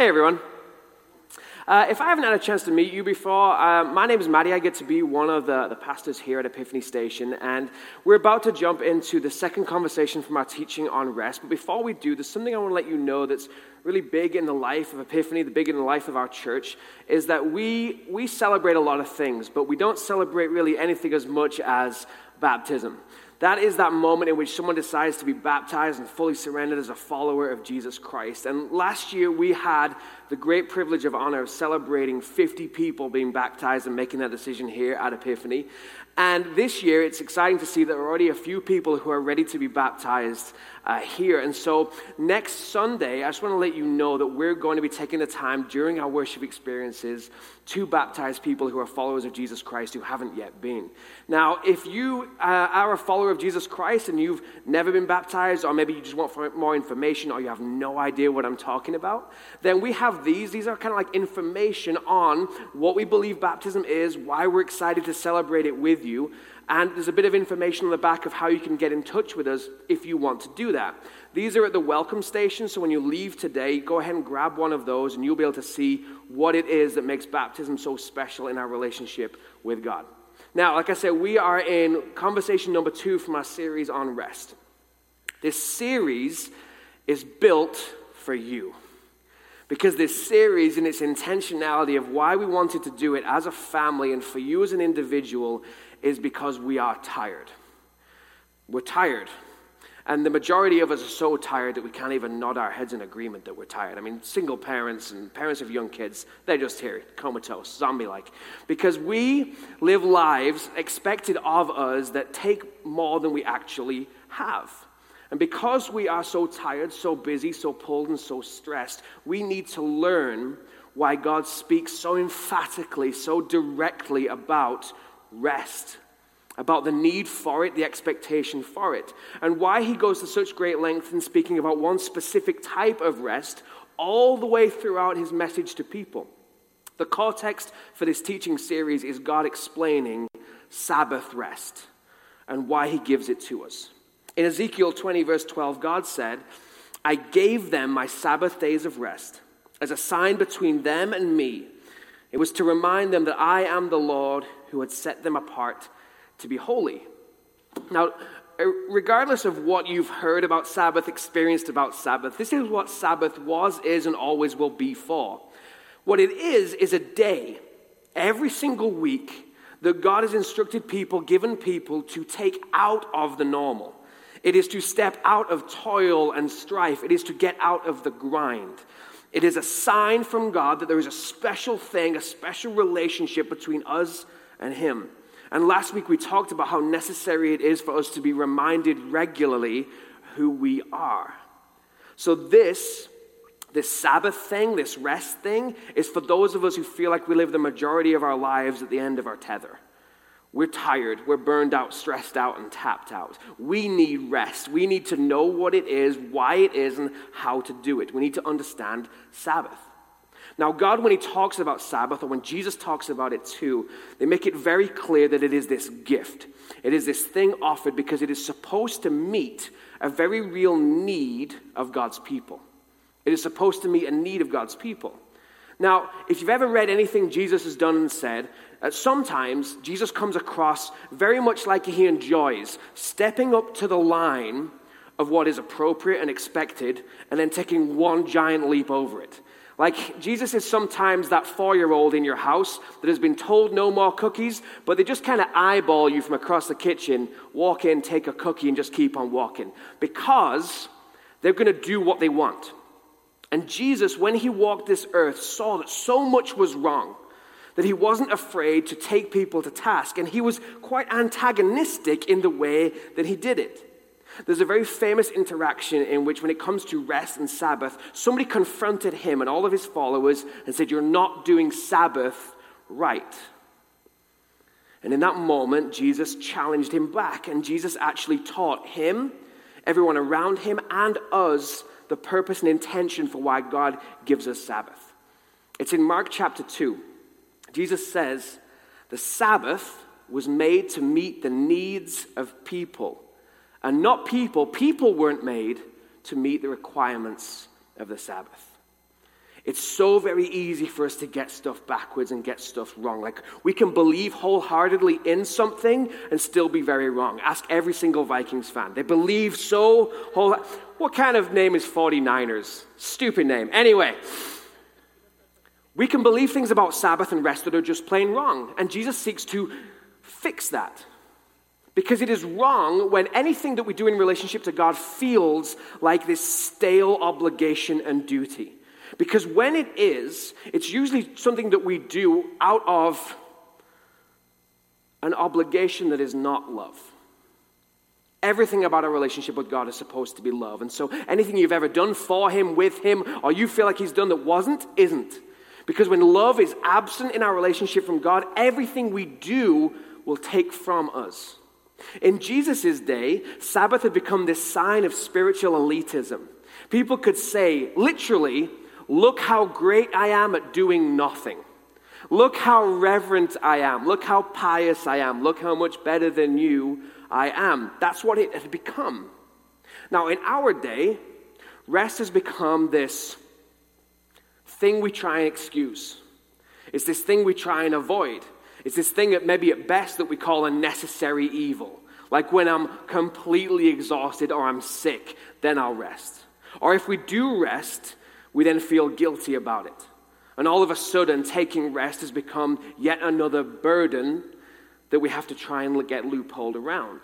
Hey, everyone. Uh, if I haven't had a chance to meet you before, uh, my name is Maddie. I get to be one of the, the pastors here at Epiphany Station, and we're about to jump into the second conversation from our teaching on rest. But before we do, there's something I want to let you know that's really big in the life of Epiphany, the big in the life of our church, is that we, we celebrate a lot of things, but we don't celebrate really anything as much as baptism. That is that moment in which someone decides to be baptized and fully surrendered as a follower of Jesus Christ. And last year we had the great privilege of honor of celebrating 50 people being baptized and making that decision here at Epiphany. And this year, it's exciting to see that there are already a few people who are ready to be baptized uh, here. And so, next Sunday, I just want to let you know that we're going to be taking the time during our worship experiences to baptize people who are followers of Jesus Christ who haven't yet been. Now, if you uh, are a follower of Jesus Christ and you've never been baptized, or maybe you just want more information, or you have no idea what I'm talking about, then we have these. These are kind of like information on what we believe baptism is, why we're excited to celebrate it with you. And there's a bit of information on the back of how you can get in touch with us if you want to do that. These are at the welcome station, so when you leave today, go ahead and grab one of those, and you'll be able to see what it is that makes baptism so special in our relationship with God. Now, like I said, we are in conversation number two from our series on rest. This series is built for you. Because this series, in its intentionality of why we wanted to do it as a family and for you as an individual, is because we are tired. We're tired. And the majority of us are so tired that we can't even nod our heads in agreement that we're tired. I mean, single parents and parents of young kids, they're just here, comatose, zombie like. Because we live lives expected of us that take more than we actually have. And because we are so tired, so busy, so pulled, and so stressed, we need to learn why God speaks so emphatically, so directly about rest, about the need for it, the expectation for it, and why he goes to such great length in speaking about one specific type of rest all the way throughout his message to people. The context for this teaching series is God explaining Sabbath rest and why he gives it to us. In Ezekiel 20, verse 12, God said, I gave them my Sabbath days of rest as a sign between them and me. It was to remind them that I am the Lord who had set them apart to be holy. Now, uh, regardless of what you've heard about Sabbath, experienced about Sabbath, this is what Sabbath was, is, and always will be for. What it is, is a day every single week that God has instructed people, given people, to take out of the normal. It is to step out of toil and strife. It is to get out of the grind. It is a sign from God that there is a special thing, a special relationship between us and Him. And last week we talked about how necessary it is for us to be reminded regularly who we are. So, this, this Sabbath thing, this rest thing, is for those of us who feel like we live the majority of our lives at the end of our tether. We're tired, we're burned out, stressed out, and tapped out. We need rest. We need to know what it is, why it is, and how to do it. We need to understand Sabbath. Now, God, when He talks about Sabbath, or when Jesus talks about it too, they make it very clear that it is this gift. It is this thing offered because it is supposed to meet a very real need of God's people. It is supposed to meet a need of God's people. Now, if you've ever read anything Jesus has done and said, uh, sometimes Jesus comes across very much like he enjoys stepping up to the line of what is appropriate and expected and then taking one giant leap over it. Like Jesus is sometimes that four year old in your house that has been told no more cookies, but they just kind of eyeball you from across the kitchen, walk in, take a cookie, and just keep on walking because they're going to do what they want. And Jesus, when he walked this earth, saw that so much was wrong that he wasn't afraid to take people to task, and he was quite antagonistic in the way that he did it. There's a very famous interaction in which, when it comes to rest and Sabbath, somebody confronted him and all of his followers and said, You're not doing Sabbath right. And in that moment, Jesus challenged him back, and Jesus actually taught him, everyone around him, and us the purpose and intention for why God gives us Sabbath. It's in Mark chapter 2. Jesus says, The Sabbath was made to meet the needs of people. And not people, people weren't made to meet the requirements of the Sabbath. It's so very easy for us to get stuff backwards and get stuff wrong. Like, we can believe wholeheartedly in something and still be very wrong. Ask every single Vikings fan. They believe so whole. What kind of name is 49ers? Stupid name. Anyway, we can believe things about Sabbath and rest that are just plain wrong. And Jesus seeks to fix that. Because it is wrong when anything that we do in relationship to God feels like this stale obligation and duty. Because when it is, it's usually something that we do out of an obligation that is not love. Everything about our relationship with God is supposed to be love. And so anything you've ever done for Him, with Him, or you feel like He's done that wasn't, isn't. Because when love is absent in our relationship from God, everything we do will take from us. In Jesus' day, Sabbath had become this sign of spiritual elitism. People could say, literally, Look how great I am at doing nothing. Look how reverent I am. Look how pious I am. Look how much better than you I am. That's what it had become. Now, in our day, rest has become this thing we try and excuse. It's this thing we try and avoid. It's this thing that maybe at best that we call a necessary evil. Like when I'm completely exhausted or I'm sick, then I'll rest. Or if we do rest, we then feel guilty about it. And all of a sudden, taking rest has become yet another burden that we have to try and get loopholed around.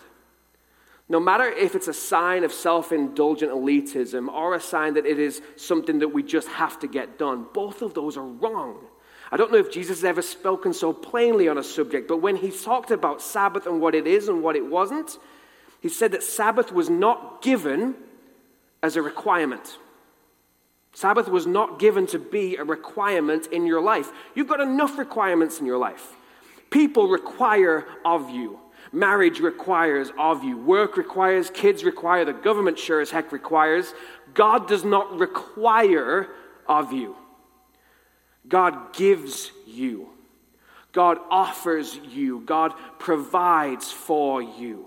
No matter if it's a sign of self indulgent elitism or a sign that it is something that we just have to get done, both of those are wrong. I don't know if Jesus has ever spoken so plainly on a subject, but when he talked about Sabbath and what it is and what it wasn't, he said that Sabbath was not given as a requirement. Sabbath was not given to be a requirement in your life. You've got enough requirements in your life. People require of you. Marriage requires of you. Work requires. Kids require. The government sure as heck requires. God does not require of you. God gives you. God offers you. God provides for you.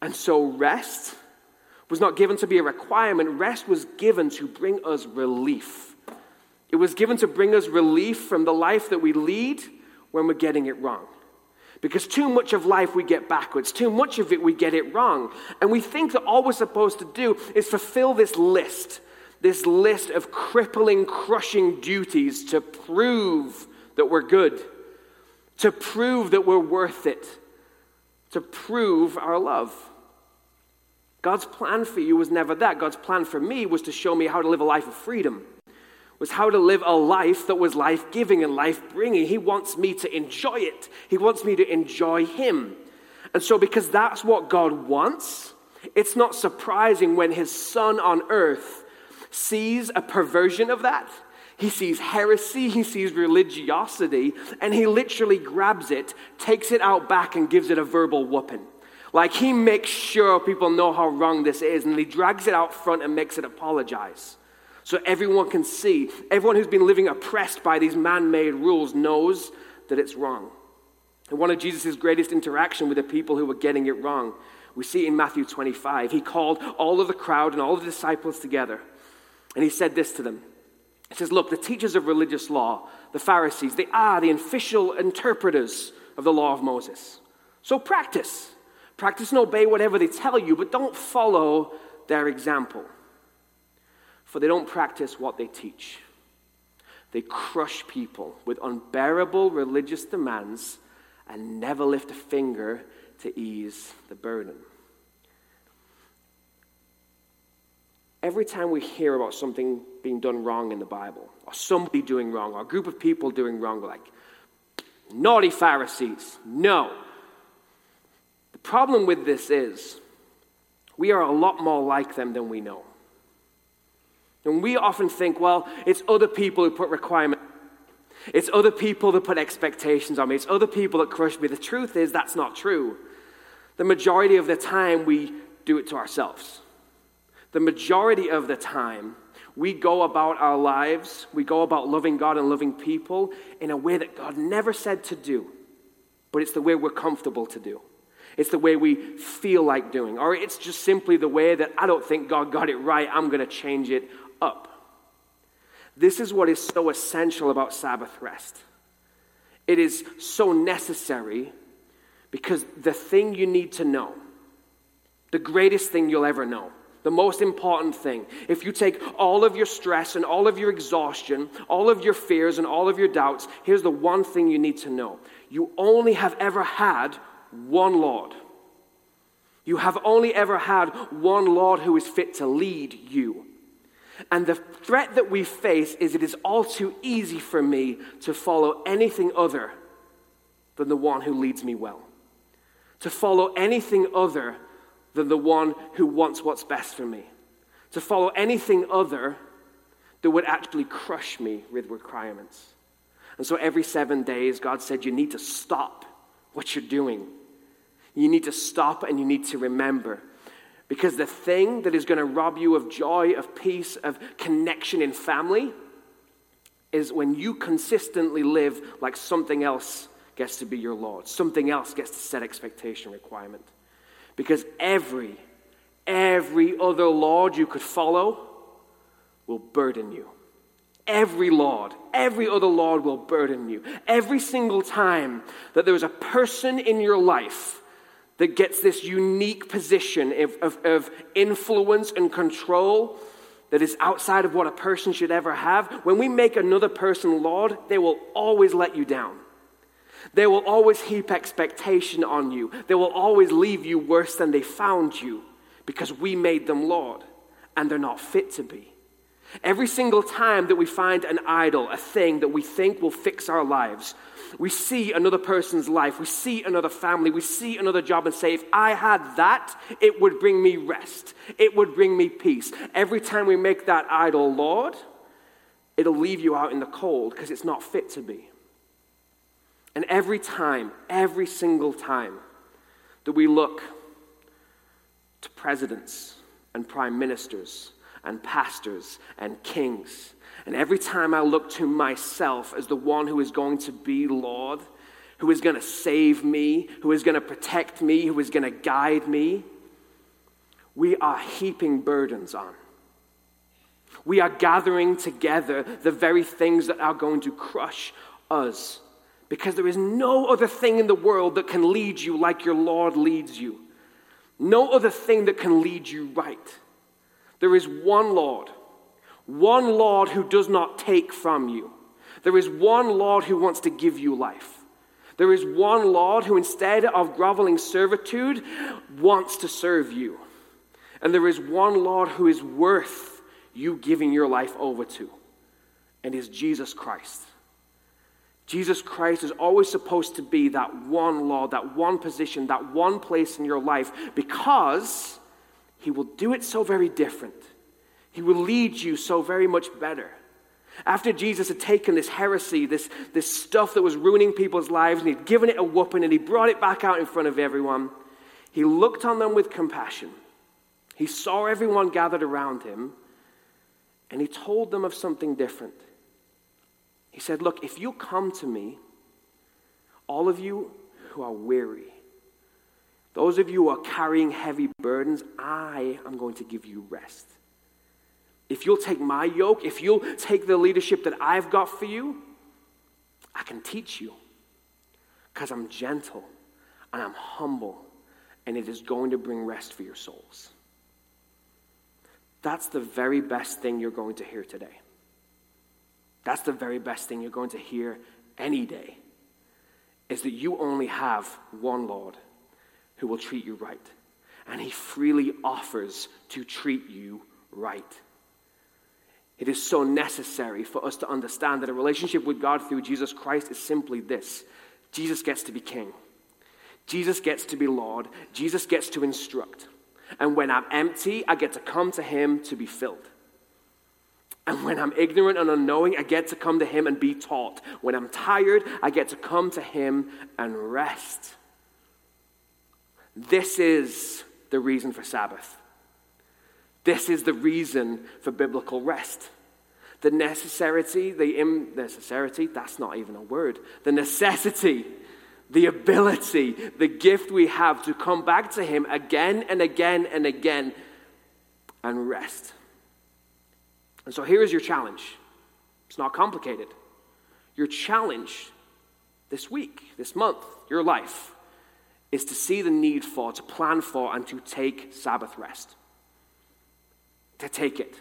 And so rest was not given to be a requirement, rest was given to bring us relief. It was given to bring us relief from the life that we lead when we're getting it wrong. Because too much of life we get backwards, too much of it we get it wrong. And we think that all we're supposed to do is fulfill this list, this list of crippling, crushing duties to prove that we're good, to prove that we're worth it, to prove our love. God's plan for you was never that. God's plan for me was to show me how to live a life of freedom, was how to live a life that was life giving and life bringing. He wants me to enjoy it, He wants me to enjoy Him. And so, because that's what God wants, it's not surprising when His Son on earth sees a perversion of that. He sees heresy, he sees religiosity, and he literally grabs it, takes it out back, and gives it a verbal whooping. Like he makes sure people know how wrong this is, and he drags it out front and makes it apologize. So everyone can see. Everyone who's been living oppressed by these man made rules knows that it's wrong. And one of Jesus' greatest interaction with the people who were getting it wrong, we see in Matthew 25. He called all of the crowd and all the disciples together, and he said this to them. He says, Look, the teachers of religious law, the Pharisees, they are the official interpreters of the law of Moses. So practice Practice and obey whatever they tell you, but don't follow their example. For they don't practice what they teach. They crush people with unbearable religious demands and never lift a finger to ease the burden. Every time we hear about something being done wrong in the Bible, or somebody doing wrong, or a group of people doing wrong, like, naughty Pharisees. No, the problem with this is we are a lot more like them than we know. And we often think, well, it's other people who put requirements. It's other people that put expectations on me. It's other people that crush me. The truth is, that's not true. The majority of the time, we do it to ourselves. The majority of the time, we go about our lives, we go about loving God and loving people in a way that God never said to do, but it's the way we're comfortable to do. It's the way we feel like doing. Or it's just simply the way that I don't think God got it right. I'm going to change it up. This is what is so essential about Sabbath rest. It is so necessary because the thing you need to know, the greatest thing you'll ever know, the most important thing, if you take all of your stress and all of your exhaustion, all of your fears and all of your doubts, here's the one thing you need to know. You only have ever had one Lord. You have only ever had one Lord who is fit to lead you. And the threat that we face is it is all too easy for me to follow anything other than the one who leads me well, to follow anything other than the one who wants what's best for me, to follow anything other that would actually crush me with requirements. And so every seven days, God said, You need to stop what you're doing. You need to stop and you need to remember because the thing that is going to rob you of joy, of peace, of connection in family is when you consistently live like something else gets to be your Lord. Something else gets to set expectation requirement. Because every, every other Lord you could follow will burden you. Every Lord, every other Lord will burden you. Every single time that there is a person in your life that gets this unique position of, of, of, influence and control that is outside of what a person should ever have, when we make another person Lord, they will always let you down. They will always heap expectation on you. They will always leave you worse than they found you because we made them Lord and they're not fit to be. Every single time that we find an idol, a thing that we think will fix our lives, we see another person's life, we see another family, we see another job and say, if I had that, it would bring me rest, it would bring me peace. Every time we make that idol Lord, it'll leave you out in the cold because it's not fit to be. And every time, every single time that we look to presidents and prime ministers and pastors and kings and every time I look to myself as the one who is going to be Lord, who is going to save me, who is going to protect me, who is going to guide me, we are heaping burdens on. We are gathering together the very things that are going to crush us. Because there is no other thing in the world that can lead you like your Lord leads you. No other thing that can lead you right. There is one Lord one Lord who does not take from you. There is one Lord who wants to give you life. There is one Lord who, instead of groveling servitude, wants to serve you. And there is one Lord who is worth you giving your life over to, and is Jesus Christ. Jesus Christ is always supposed to be that one Lord, that one position, that one place in your life, because he will do it so very different. He will lead you so very much better. After Jesus had taken this heresy, this, this stuff that was ruining people's lives, and he'd given it a whooping and he brought it back out in front of everyone, he looked on them with compassion. He saw everyone gathered around him, and he told them of something different. He said, Look, if you come to me, all of you who are weary, those of you who are carrying heavy burdens, I am going to give you rest. If you'll take my yoke, if you'll take the leadership that I've got for you, I can teach you. Because I'm gentle and I'm humble, and it is going to bring rest for your souls. That's the very best thing you're going to hear today. That's the very best thing you're going to hear any day. Is that you only have one Lord who will treat you right. And he freely offers to treat you right. It is so necessary for us to understand that a relationship with God through Jesus Christ is simply this Jesus gets to be king, Jesus gets to be Lord, Jesus gets to instruct. And when I'm empty, I get to come to Him to be filled. And when I'm ignorant and unknowing, I get to come to Him and be taught. When I'm tired, I get to come to Him and rest. This is the reason for Sabbath. This is the reason for biblical rest. The necessity, the necessity, that's not even a word. The necessity, the ability, the gift we have to come back to Him again and again and again and rest. And so here is your challenge. It's not complicated. Your challenge this week, this month, your life, is to see the need for, to plan for, and to take Sabbath rest. To take it.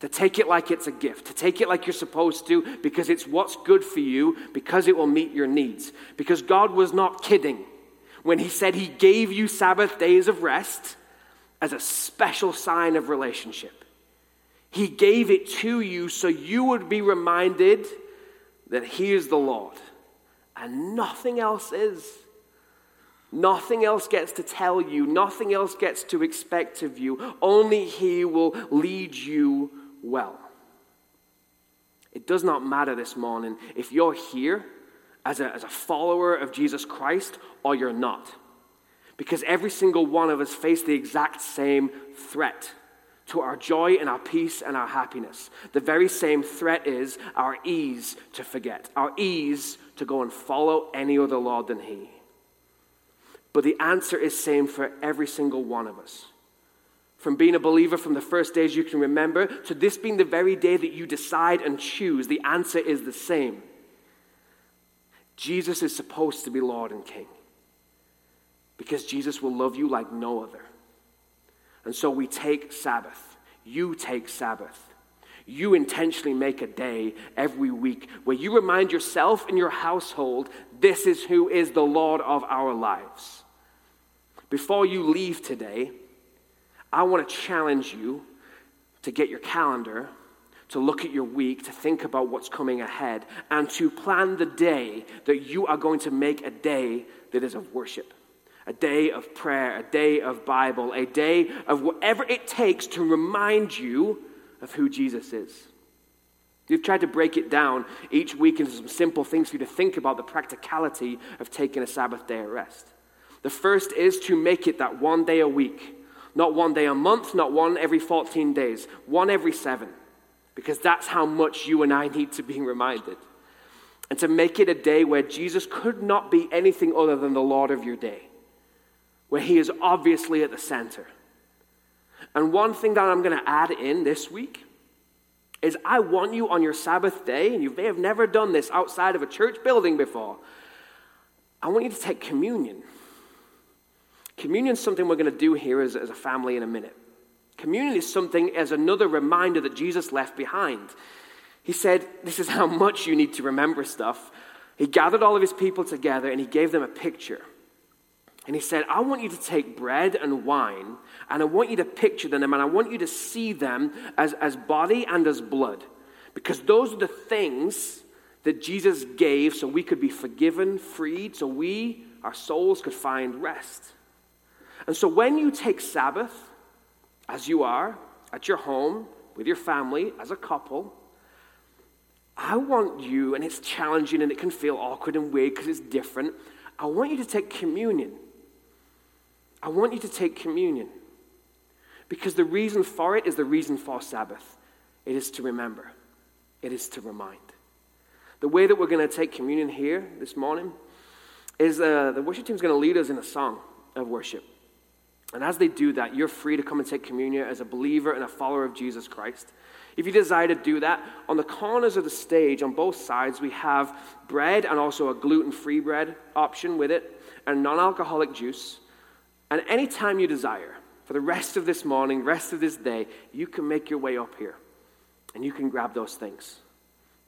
To take it like it's a gift. To take it like you're supposed to because it's what's good for you, because it will meet your needs. Because God was not kidding when He said He gave you Sabbath days of rest as a special sign of relationship. He gave it to you so you would be reminded that He is the Lord and nothing else is. Nothing else gets to tell you, nothing else gets to expect of you. Only He will lead you well. It does not matter this morning if you're here as a, as a follower of Jesus Christ or you're not. Because every single one of us face the exact same threat to our joy and our peace and our happiness. The very same threat is our ease to forget, our ease to go and follow any other Lord than He. But the answer is same for every single one of us. From being a believer from the first days you can remember to this being the very day that you decide and choose, the answer is the same. Jesus is supposed to be Lord and King because Jesus will love you like no other. And so we take Sabbath. You take Sabbath. You intentionally make a day every week where you remind yourself and your household this is who is the Lord of our lives. Before you leave today, I want to challenge you to get your calendar, to look at your week, to think about what's coming ahead, and to plan the day that you are going to make a day that is of worship a day of prayer, a day of Bible, a day of whatever it takes to remind you of who Jesus is. We've tried to break it down each week into some simple things for you to think about the practicality of taking a Sabbath day of rest. The first is to make it that one day a week, not one day a month, not one every 14 days, one every seven, because that's how much you and I need to be reminded. And to make it a day where Jesus could not be anything other than the Lord of your day where He is obviously at the center. And one thing that I'm going to add in this week is I want you on your Sabbath day, and you may have never done this outside of a church building before, I want you to take communion. Communion is something we're going to do here as, as a family in a minute. Communion is something as another reminder that Jesus left behind. He said, This is how much you need to remember stuff. He gathered all of his people together and he gave them a picture. And he said, I want you to take bread and wine, and I want you to picture them, and I want you to see them as, as body and as blood. Because those are the things that Jesus gave so we could be forgiven, freed, so we, our souls, could find rest. And so when you take Sabbath, as you are, at your home, with your family, as a couple, I want you, and it's challenging and it can feel awkward and weird because it's different. I want you to take communion I want you to take communion because the reason for it is the reason for Sabbath. It is to remember, it is to remind. The way that we're going to take communion here this morning is uh, the worship team is going to lead us in a song of worship. And as they do that, you're free to come and take communion as a believer and a follower of Jesus Christ. If you desire to do that, on the corners of the stage, on both sides, we have bread and also a gluten free bread option with it, and non alcoholic juice. And anytime you desire, for the rest of this morning, rest of this day, you can make your way up here and you can grab those things.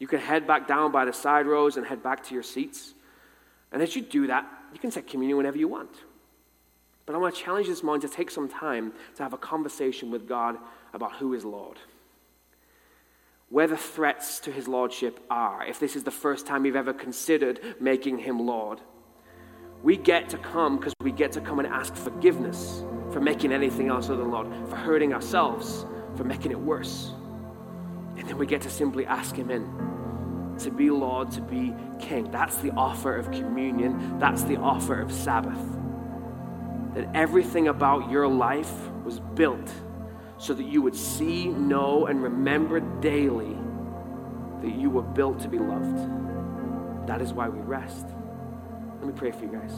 You can head back down by the side rows and head back to your seats. And as you do that, you can take communion whenever you want. But I want to challenge this morning to take some time to have a conversation with God about who is Lord. Where the threats to his lordship are, if this is the first time you've ever considered making him Lord. We get to come because we get to come and ask forgiveness for making anything else other than Lord, for hurting ourselves, for making it worse. And then we get to simply ask Him in to be Lord, to be King. That's the offer of communion, that's the offer of Sabbath. That everything about your life was built so that you would see, know, and remember daily that you were built to be loved. That is why we rest. Let me pray for you guys.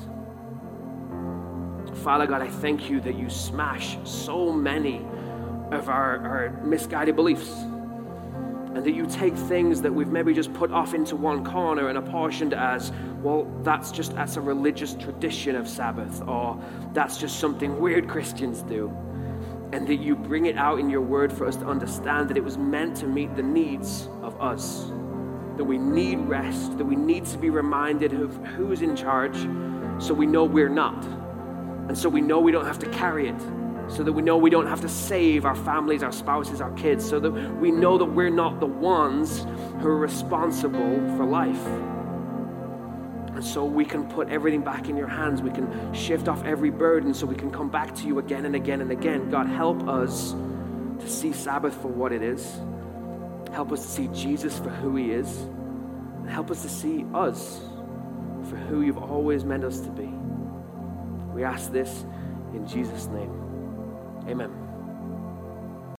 Father God, I thank you that you smash so many of our, our misguided beliefs. And that you take things that we've maybe just put off into one corner and apportioned as, well, that's just that's a religious tradition of Sabbath, or that's just something weird Christians do. And that you bring it out in your word for us to understand that it was meant to meet the needs of us. That we need rest, that we need to be reminded of who's in charge so we know we're not. And so we know we don't have to carry it so that we know we don't have to save our families, our spouses, our kids, so that we know that we're not the ones who are responsible for life. And so we can put everything back in your hands. We can shift off every burden so we can come back to you again and again and again. God, help us to see Sabbath for what it is. Help us to see Jesus for who he is. And help us to see us for who you've always meant us to be. We ask this in Jesus' name. Amen.